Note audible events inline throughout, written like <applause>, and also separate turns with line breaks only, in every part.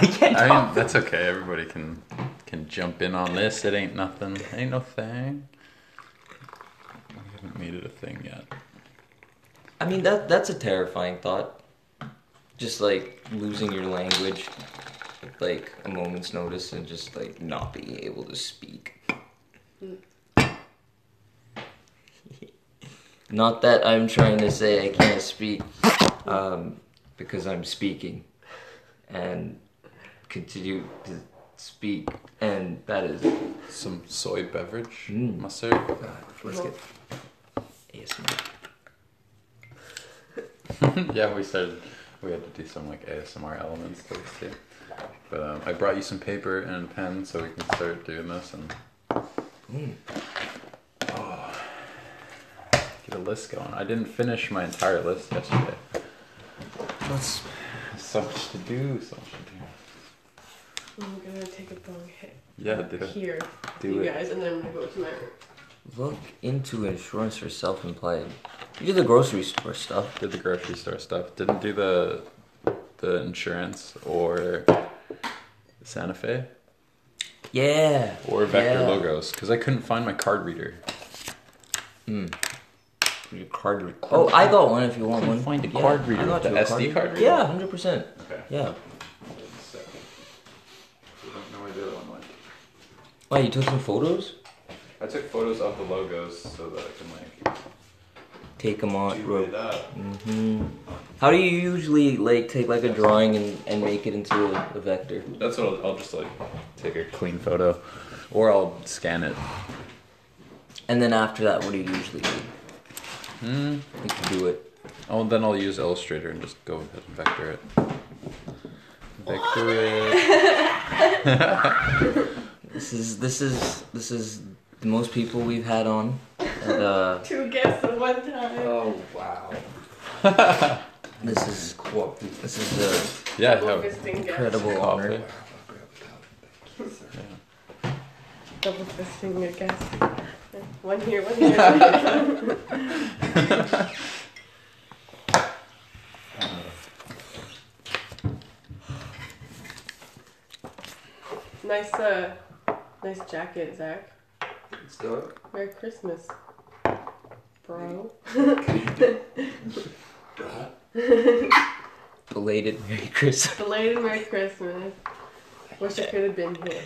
<laughs> I can't
I mean, that's okay. Everybody can can jump in on this. It ain't nothing. Ain't no thing. We haven't made it a thing yet.
I mean that that's a terrifying thought. Just like losing your language, at, like a moment's notice, and just like not being able to speak. <laughs> not that I'm trying to say I can't speak, um, because I'm speaking, and continue to speak, and that is.
Some soy beverage,
Mm.
mustard.
God, let's get ASMR. <laughs>
yeah, we started. We had to do some like ASMR elements to this too. But um, I brought you some paper and a pen so we can start doing this and
Mm.
get a list going. I didn't finish my entire list yesterday.
Let's
So much to do. So much to do.
I'm gonna take a bong hit
Yeah, do it.
here,
Do
you
it.
guys, and then I'm gonna go to my room.
Look into insurance for self-employed. You do the grocery store stuff.
Did the grocery store stuff. Didn't do the the insurance or Santa Fe
Yeah.
or Vector
yeah.
logos because I couldn't find my card reader.
Mm. Your card. Re- oh, I got one. If you want one.
find a
Yeah,
card
I
reader.
got
The
you a
SD card reader?
Yeah, hundred percent.
Okay.
Yeah.
I don't know where the other one went.
Why you took some photos?
I took photos of the logos so that I can like
Take them on.
do it up.
hmm How do you usually like take like a drawing and, and make it into a, a vector?
That's what I'll, I'll just like take a clean photo, or I'll scan it.
And then after that, what do you usually do?
Hmm.
You can do it.
Oh, then I'll use Illustrator and just go ahead and vector it. Vector it. <laughs> <laughs>
This is this is this is the most people we've had on. And, uh, <laughs>
Two guests at one time.
Oh wow. <laughs>
this is this is the
Yeah, I
Double
have
incredible honor.
coffee. <laughs>
Double fisting a guest. One here, one here. nice, uh, nice jacket, Zach.
It's dark.
Merry Christmas, bro. <laughs>
Belated Merry Christmas.
Belated Merry Christmas. Wish I could have been here.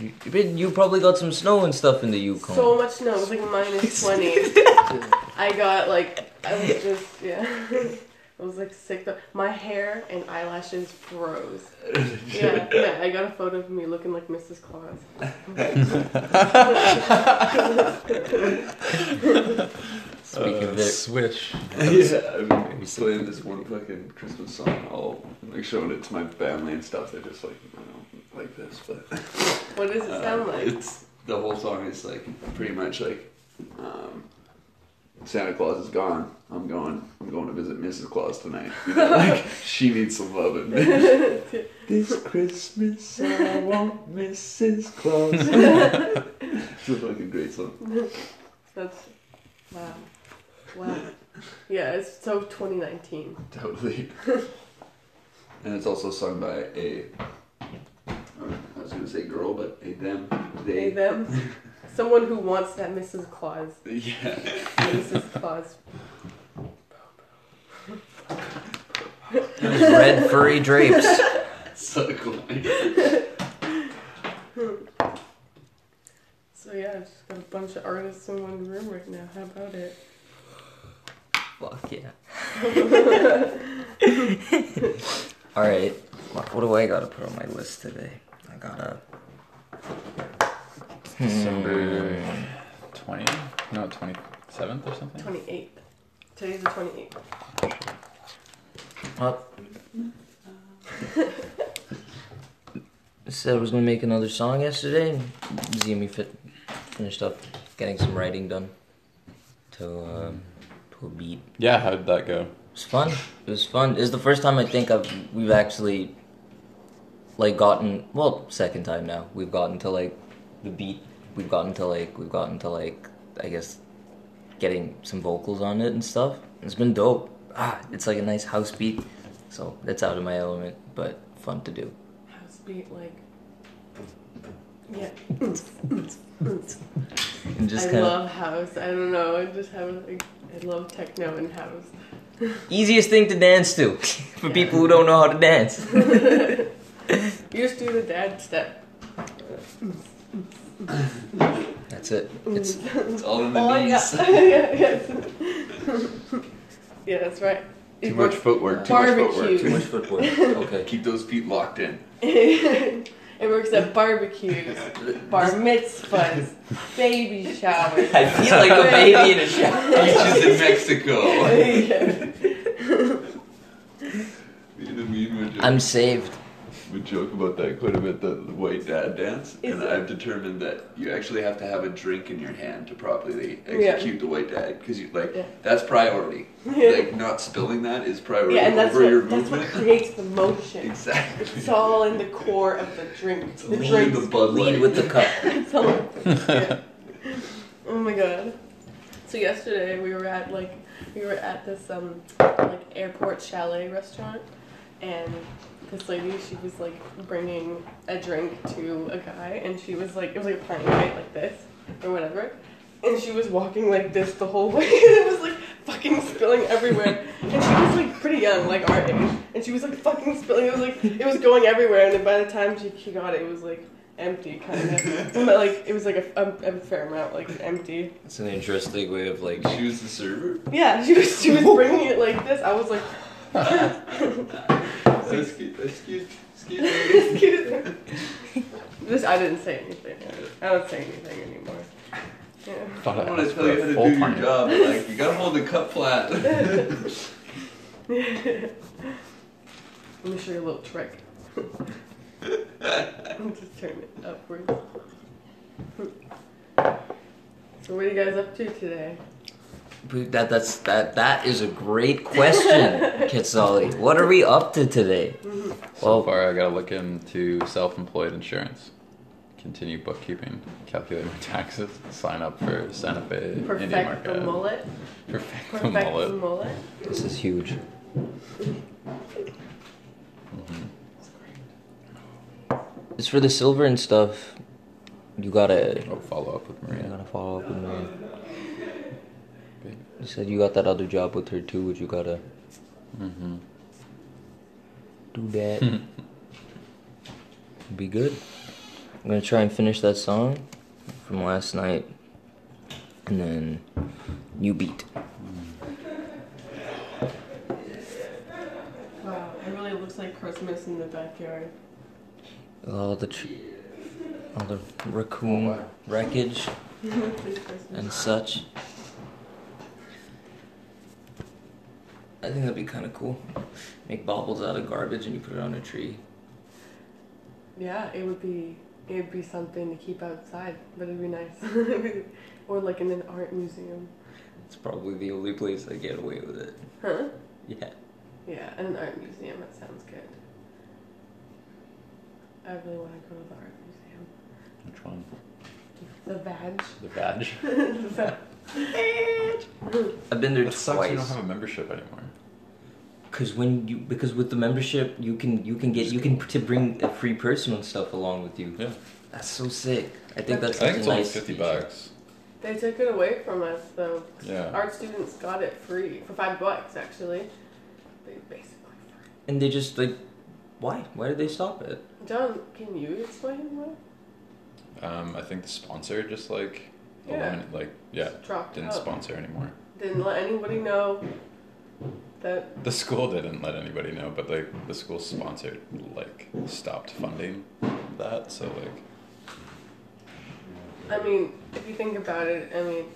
You, you probably got some snow and stuff in the Yukon.
So much snow. It was like minus 20. <laughs> I got like, I was just, yeah. <laughs> I was like sick. Though. My hair and eyelashes froze. <laughs> Yeah, yeah. I got a photo of me looking like Mrs. Claus. <laughs>
Speaking
Uh,
of it,
swish.
yeah, I've been playing this one fucking Christmas song, all like showing it to my family and stuff. They're just like, I don't like this, but
What does it <laughs>
uh,
sound like?
it's the whole song is like pretty much like um, Santa Claus is gone. I'm going. I'm going to visit Mrs. Claus tonight. You know, like <laughs> she needs some loving. <laughs> this Christmas I want Mrs. Claus. <laughs> it's a fucking great song.
That's, wow. Wow. Yeah, it's so 2019.
Totally. and it's also sung by a. I was gonna say girl, but a them.
They,
They.
them. Someone who wants that Mrs. Claus. <laughs>
Yeah.
Mrs. Claus.
those red furry drapes. <laughs>
So cool.
So yeah, I've just got a bunch of artists in one room right now. How about it?
Fuck yeah. <laughs> Alright, what, what do I gotta put on my list today? I gotta.
December. 20th? No, 27th or something?
28th. Today's the 28th.
Well, <laughs> said I was gonna make another song yesterday, and Zimi fit finished up getting some writing done to um, to a beat.
Yeah, how did that go?
It was fun. It was fun. It's the first time I think I've we've actually like gotten well second time now we've gotten to like the beat. We've gotten to like we've gotten to like I guess getting some vocals on it and stuff. It's been dope. Ah, it's like a nice house beat. So that's out of my element, but fun to do.
House beat like. Yeah.
And just
I
kind of
love house. I don't know. I just have like I love techno and house. <laughs>
easiest thing to dance to <laughs> for people who don't know how to dance. <laughs>
You just do the dad step.
That's it. It's
It's all in the
Oh yeah.
knees.
yeah, yeah. yeah, that's right.
Too
It
much footwork. Too much footwork.
Barbecue.
Too much.
footwork. Okay.
Keep those feet locked in.
it works at barbecues, bar mitzvahs, baby showers.
I feel like a baby in a shower.
Beaches in Mexico. <laughs>
yeah.
Me and Amin would,
I'm saved.
Would joke about that quite a bit, the, the white dad dance.
Is
and
it?
I've determined that you actually have to have a drink in your hand to properly
Yeah.
execute the white dad. Because you like
Yeah.
that's priority. <laughs> Like not spilling that is priority
Yeah, and that's
over your
what, that's what creates the motion. <laughs>
exactly.
It's all in the core of the drink.
It's
The
only
drink.
the Bud
Lead with the cup. <laughs>
It's all- yeah. Oh my god. So yesterday we were at like we were at this um like airport chalet restaurant and this lady she was like bringing a drink to a guy and she was like it was like a pint right like this or whatever and she was walking like this the whole way and it was like fucking spilling everywhere and she was like pretty young like our age and she was like fucking spilling it was like it was going everywhere and then by the time she, she got it it was like empty kind of but like it was like a, a, a fair amount like empty
It's an interesting way of like.
She was the server.
yeah she was she was bringing it like this i was like
excuse, excuse, excuse me.
excuse me this i didn't say anything i don't say anything anymore yeah
Thought
I
I
want to
asked
tell you how to
full
do your job. Like you gotta hold the cup flat.
Let me show you a little trick. <laughs> Just turn it upwards. So what are you guys up to today?
That that's that that is a great question, <laughs> Kitsali. What are we up to today? Mm-hmm.
So
Well-
far, I gotta look into self-employed insurance, continue bookkeeping, calculate my taxes, sign up for Santa Fe Indian
Perfect
Market.
the mullet.
Perfect
Perfect the
mullet.
mullet.
This is huge. Mm-hmm. It's for the silver and stuff. You gotta
Oh, follow up with Maria.
you gotta follow up with me. You said you got that other job with her too, which you gotta
Mm-hmm.
do that. <laughs> Be good. I'm gonna try and finish that song from last night, and then new beat.
Wow, it really looks like Christmas in the backyard.
All the tr- all the raccoon wreckage <laughs> and such. I think that'd be kind of cool. Make baubles out of garbage and you put it on a tree.
Yeah, it would be it would be something to keep outside, but it'd be nice. <laughs> or like in an art museum.
It's probably the only place I get away with it.
Huh?
Yeah.
Yeah, an art museum. That sounds good. I really want to go to the art museum.
Which one?
The VAG.
The VAG. <laughs>
The VAG. <laughs>
I've been there
It sucks you don't have a membership anymore.
Cause when you because with the membership you can you can get you can to bring a free person and stuff along with you.
Yeah.
That's so sick. I think that's.
I
that's
think it's
a
only
nice
50
feature.
bucks.
they took it away from us though.
Yeah.
Art students got it free for five bucks actually. They basically free.
And they just like, why? Why did they stop it?
John, can you explain why?
Um, I think the sponsor just like,
Yeah.
eliminated, like yeah,
Dropped
didn't
out.
sponsor anymore.
Didn't let anybody know that.
The school didn't let anybody know, but like the school sponsored like stopped funding that. So like,
I mean, if you think about it, I mean,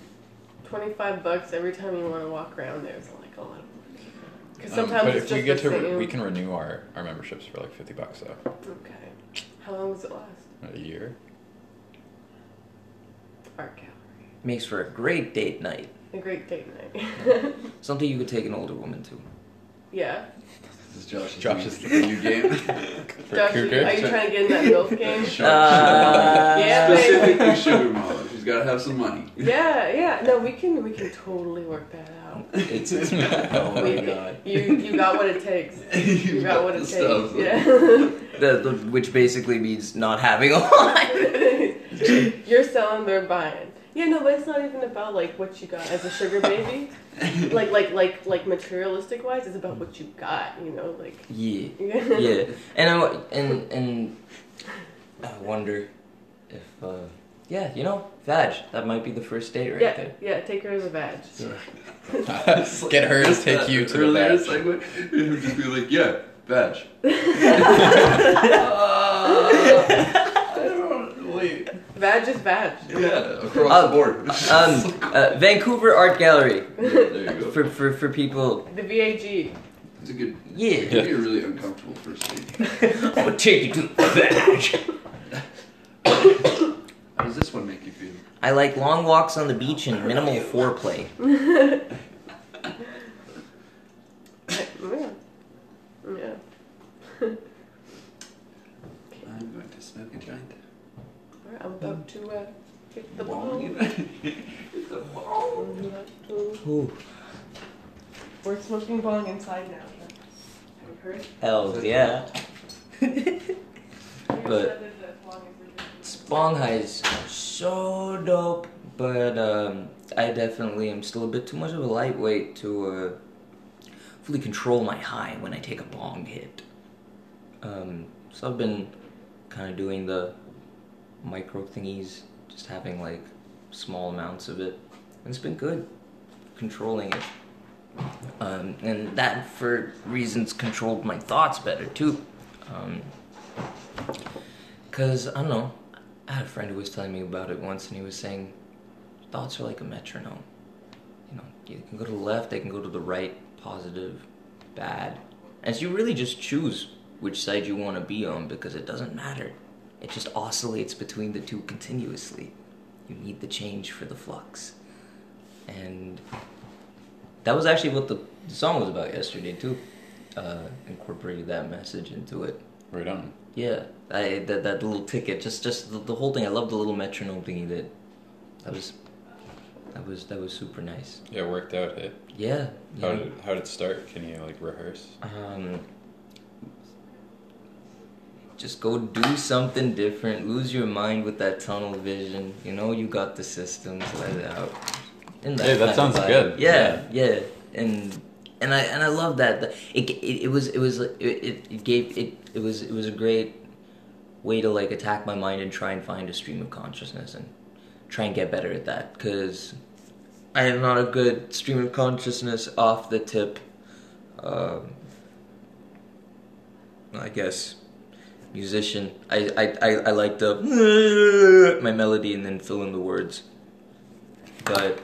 twenty-five bucks every time you want to walk around there is like a lot of money. Because
um,
sometimes
but
it's
if
just
we get
the
to
same.
we can renew our our memberships for like 50 bucks though.
Okay. How long does it last?
A year.
Art gallery.
Makes for a great date night.
A great date night. <laughs>
Something you could take an older woman to.
yeah.
This is Josh's,
Josh's-
new, new <laughs> game.
For
Josh, you-
Cougar.
are you trying to get in that MILF game? <laughs>
Sure.
Uh,
Yeah, baby.
Specifically sugar mama. She's gotta have some money.
Yeah, yeah. No, we can we can totally work that out.
It's it's oh my
We-
god.
You you got what it takes. You
You've
got what it
stuff.
takes. Yeah.
The, the, which basically means not having a lot.
You're selling, they're buying. Yeah, no, but it's not even about like what you got as a sugar baby. <laughs> like like like like materialistic wise, it's about what you got. You know, like
yeah.
yeah. <laughs>
yeah, and I and and I wonder if uh, yeah, you know, vag. That might be the first date right
Yeah,
there.
yeah, take her as a badge. <laughs>
Get her to take you to the
earlier
badge.
segue, it would just be like, yeah, badge. I don't wait.
Badge is badge.
Yeah, across
Um,
the board.
Um, <laughs> uh, Vancouver Art Gallery
there you go.
for for for people.
The VAG.
It's a good.
Yeah,
It'd be a really uncomfortable first date.
I'm gonna take you to the vag.
How does this one make you feel?
I like long walks on the beach and minimal foreplay. <laughs>
Yeah. Yeah.
I'm going to smoke a joint.
Alright, I'm about to uh, hit the
Bong.
ball. <laughs>
Hit the ball.
I'm about to-
Ooh,
We're smoking bong inside now. Have heard?
hell yeah. <laughs> But- Spong High is so dope, but um, I definitely am still a bit too much of a lightweight to uh, fully control my high when I take a bong hit. Um, so I've been kind of doing the micro thingies, just having like small amounts of it, and it's been good controlling it. Um, and that, for reasons, controlled my thoughts better too. Um, Cause I don't know, I had a friend who was telling me about it once, and he was saying, thoughts are like a metronome. You know, you can go to the left, they can go to the right, positive, bad, and so you really just choose which side you want to be on because it doesn't matter. It just oscillates between the two continuously. You need the change for the flux, and that was actually what the, song was about yesterday too. Uh, incorporated that message into it.
Right on.
Yeah, I that that little ticket, just just the, the whole thing. I love the little metronome thingy that that was that was that was super nice.
Yeah, it worked out. Hey?
Yeah.
How
yeah.
did how did it start? Can you like rehearse?
Um, just go do something different. Lose your mind with that tunnel vision. You know you got the systems. Let it out. In
Hey, that sounds good.
Yeah, yeah, and and I and I love that. It it, it was it was it, it, it gave it it was it was a great way to like attack my mind and try and find a stream of consciousness and try and get better at that because I am not a good stream of consciousness off the tip. Um, I guess musician. I I, I, I like the my melody and then fill in the words. But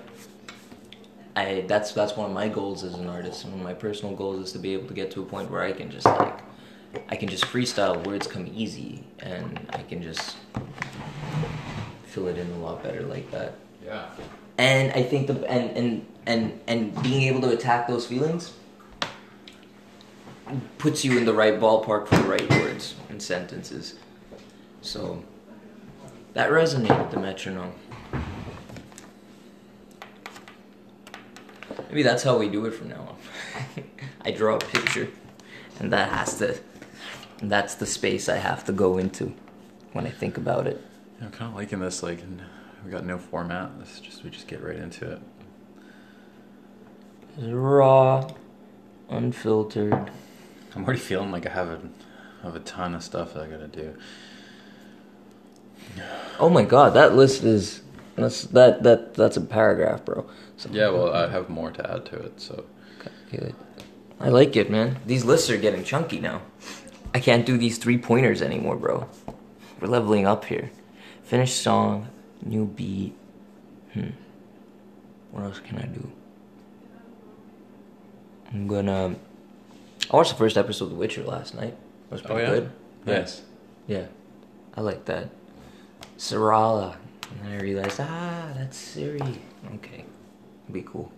I that's that's one of my goals as an artist. One of my personal goals is to be able to get to a point where I can just like I can just freestyle. Words come easy, and I can just fill it in a lot better like that.
Yeah.
And I think the and and and and being able to attack those feelings puts you in the right ballpark for the right words and sentences. So that resonated the metronome. Maybe that's how we do it from now on. <laughs> I draw a picture, and that has to. That's the space I have to go into when I think about it.
I'm kind of liking this. Like, we got no format. Let's just we just get right into it.
Raw, unfiltered.
I'm already feeling like I have a have a ton of stuff that I gotta do.
Oh my god, that list is that's that that that's a paragraph, bro. So
Yeah, well, I have more to add to it. So
Good. I like it, man. These lists are getting chunky now. I can't do these three pointers anymore, bro. We're leveling up here. Finished song, new beat. Hmm. What else can I do? I'm gonna. I watched the first episode of The Witcher last night. It was pretty
Oh, yeah?
good.
nice.
Yeah, I like that. Sarala. And then I realized, ah, that's Siri. Okay, be cool.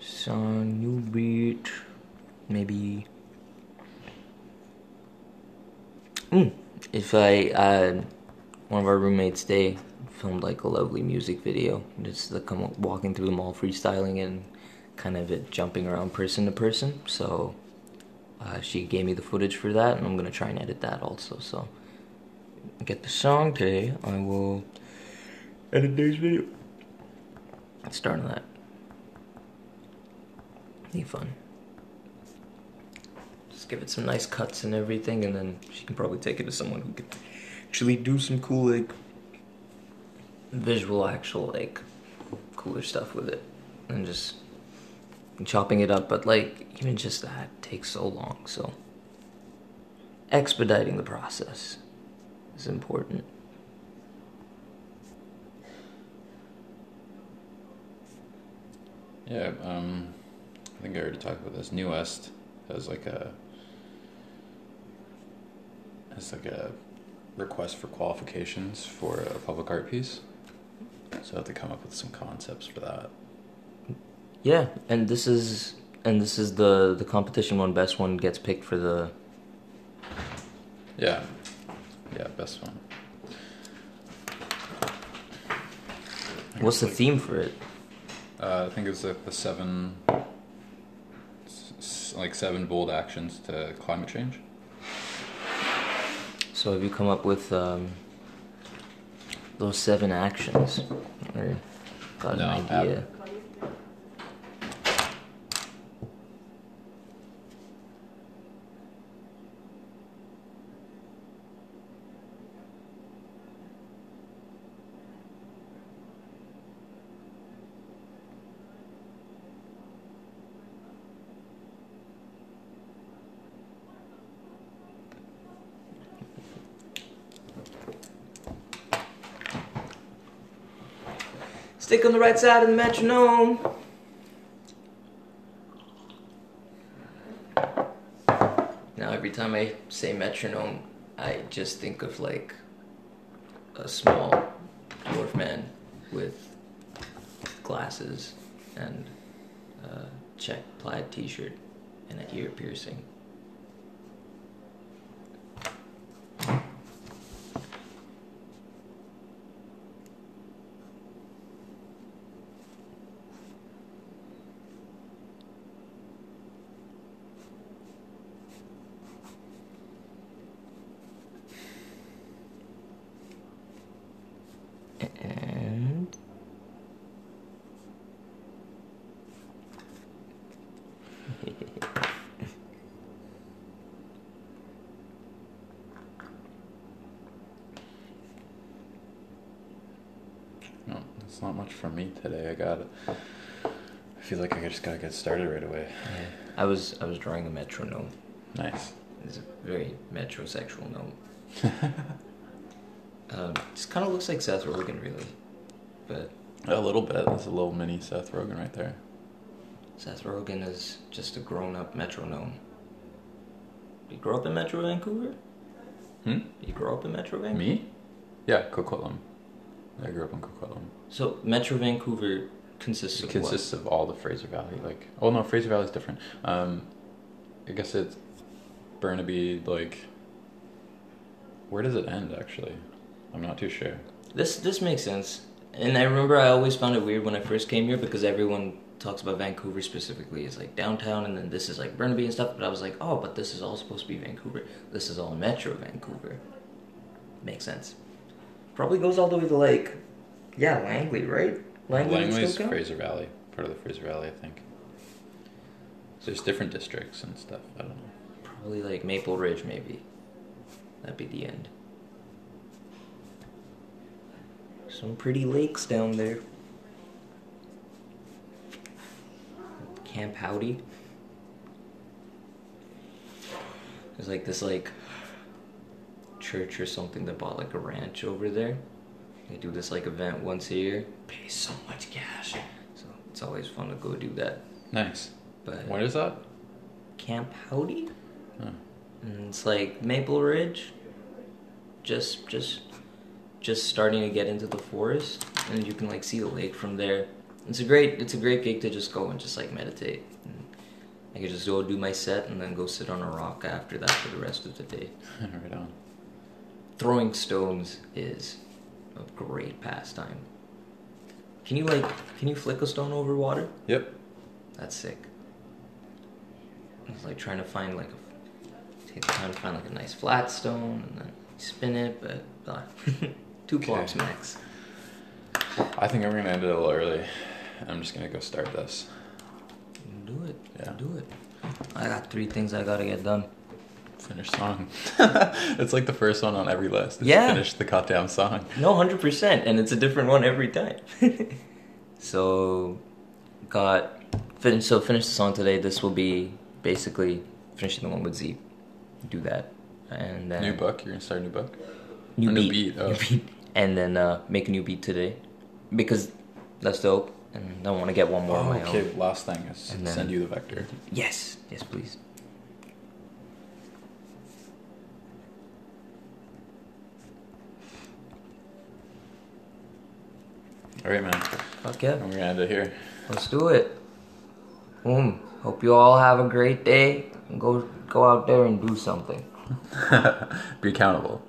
song, new beat, maybe. Mm, if I, uh, one of our roommates, they filmed like a lovely music video, just like come walking through the mall, freestyling and kind of it jumping around person to person. So uh, she gave me the footage for that, and I'm gonna try and edit that also. So get the song today. I will edit today's video. Let's start on that. Be fun. Just give it some nice cuts and everything, and then she can probably take it to someone who can actually do some cool, like, visual, actual, like, cooler stuff with it. And just chopping it up, but, like, even just that takes so long, so. Expediting the process is important.
Yeah, um, I think I already talked about this. New West has like a has like a request for qualifications for a public art piece. So I have to come up with some concepts for that.
Yeah, and this is and this is the the competition one. Best one gets picked for the.
Yeah, yeah, best one.
What's the theme for it?
Uh, I think it's like the seven, like seven bold actions to climate change.
So have you come up with um, those seven actions, or got
No,
an idea?
haven't.
Stick on the right side of the metronome. Now every time I say metronome, I just think of like a small dwarf man with glasses and a check plaid t-shirt and an ear piercing.
Not much for me today. I got. I feel like I just gotta get started right away.
yeah, I was I was drawing a metronome.
Nice.
It's a very metrosexual gnome. <laughs> Um, just kind of looks like Seth Rogen, really. But
A little bit. There's a little mini Seth Rogen right there.
Seth Rogen is just a grown-up metronome. You grow up in Metro Vancouver?
Hmm?
You grow up in Metro Vancouver?
Me? Yeah, Coquitlam. I grew up in Coquitlam.
So Metro Vancouver consists
It
of
consists of all the Fraser Valley. Like, oh no, Fraser Valley's different. Um, I guess it's Burnaby. Like, where does it end? Actually, I'm not too sure.
This this makes sense. And I remember I always found it weird when I first came here because everyone talks about Vancouver specifically as like downtown, and then this is like Burnaby and stuff. But I was like, oh, but this is all supposed to be Vancouver. This is all Metro Vancouver. Makes sense. Probably goes all the way to like, yeah, Langley, right? Langley would
Langley's
still count?
Fraser Valley, part of the Fraser Valley, I think. There's different districts and stuff. I don't know.
Probably like Maple Ridge, maybe. That'd be the end. Some pretty lakes down there. Camp Howdy. There's like this like church or something that bought like a ranch over there. They do this like event once a year. Pay so much cash. So it's always fun to go do that.
Nice.
But
What is that?
Camp Howdy?
Oh.
And mm, it's like Maple Ridge, just just just starting to get into the forest, and you can like see the lake from there. it's a great it's a great gig to just go and just like meditate. And I could just go do my set and then go sit on a rock after that for the rest of the day. <laughs>
right on.
Throwing stones is a great pastime. Can you like can you flick a stone over water?
Yep.
That's sick. I was like trying to find like a take the time to find like a nice flat stone and then spin it, but uh, <laughs> two
Okay.
blocks max.
I think I'm gonna end it a little early. I'm just gonna go start this.
Do it.
Yeah.
Do it. I got three things I gotta get done.
Finish song. <laughs> it's like the first one on every list. is
Yeah.
Finish the goddamn song.
No, hundred percent, and it's a different one every time. <laughs> so, got fin- so finish the song today. This will be basically finishing the one with Z. Do that, and then
New book. You're gonna start a new book.
new
Or new
beat,
beat, oh.
new beat, and then uh, make a new beat today, because that's dope. And I want to get one more. on
Oh, okay.
own.
Last thing is
And then-
send you the vector.
Yes, yes, please.
All right, man.
Fuck yeah.
We're gonna end it here.
Let's do it. Boom. Hope you all have a great day. Go go out there and do something. <laughs>
Be accountable.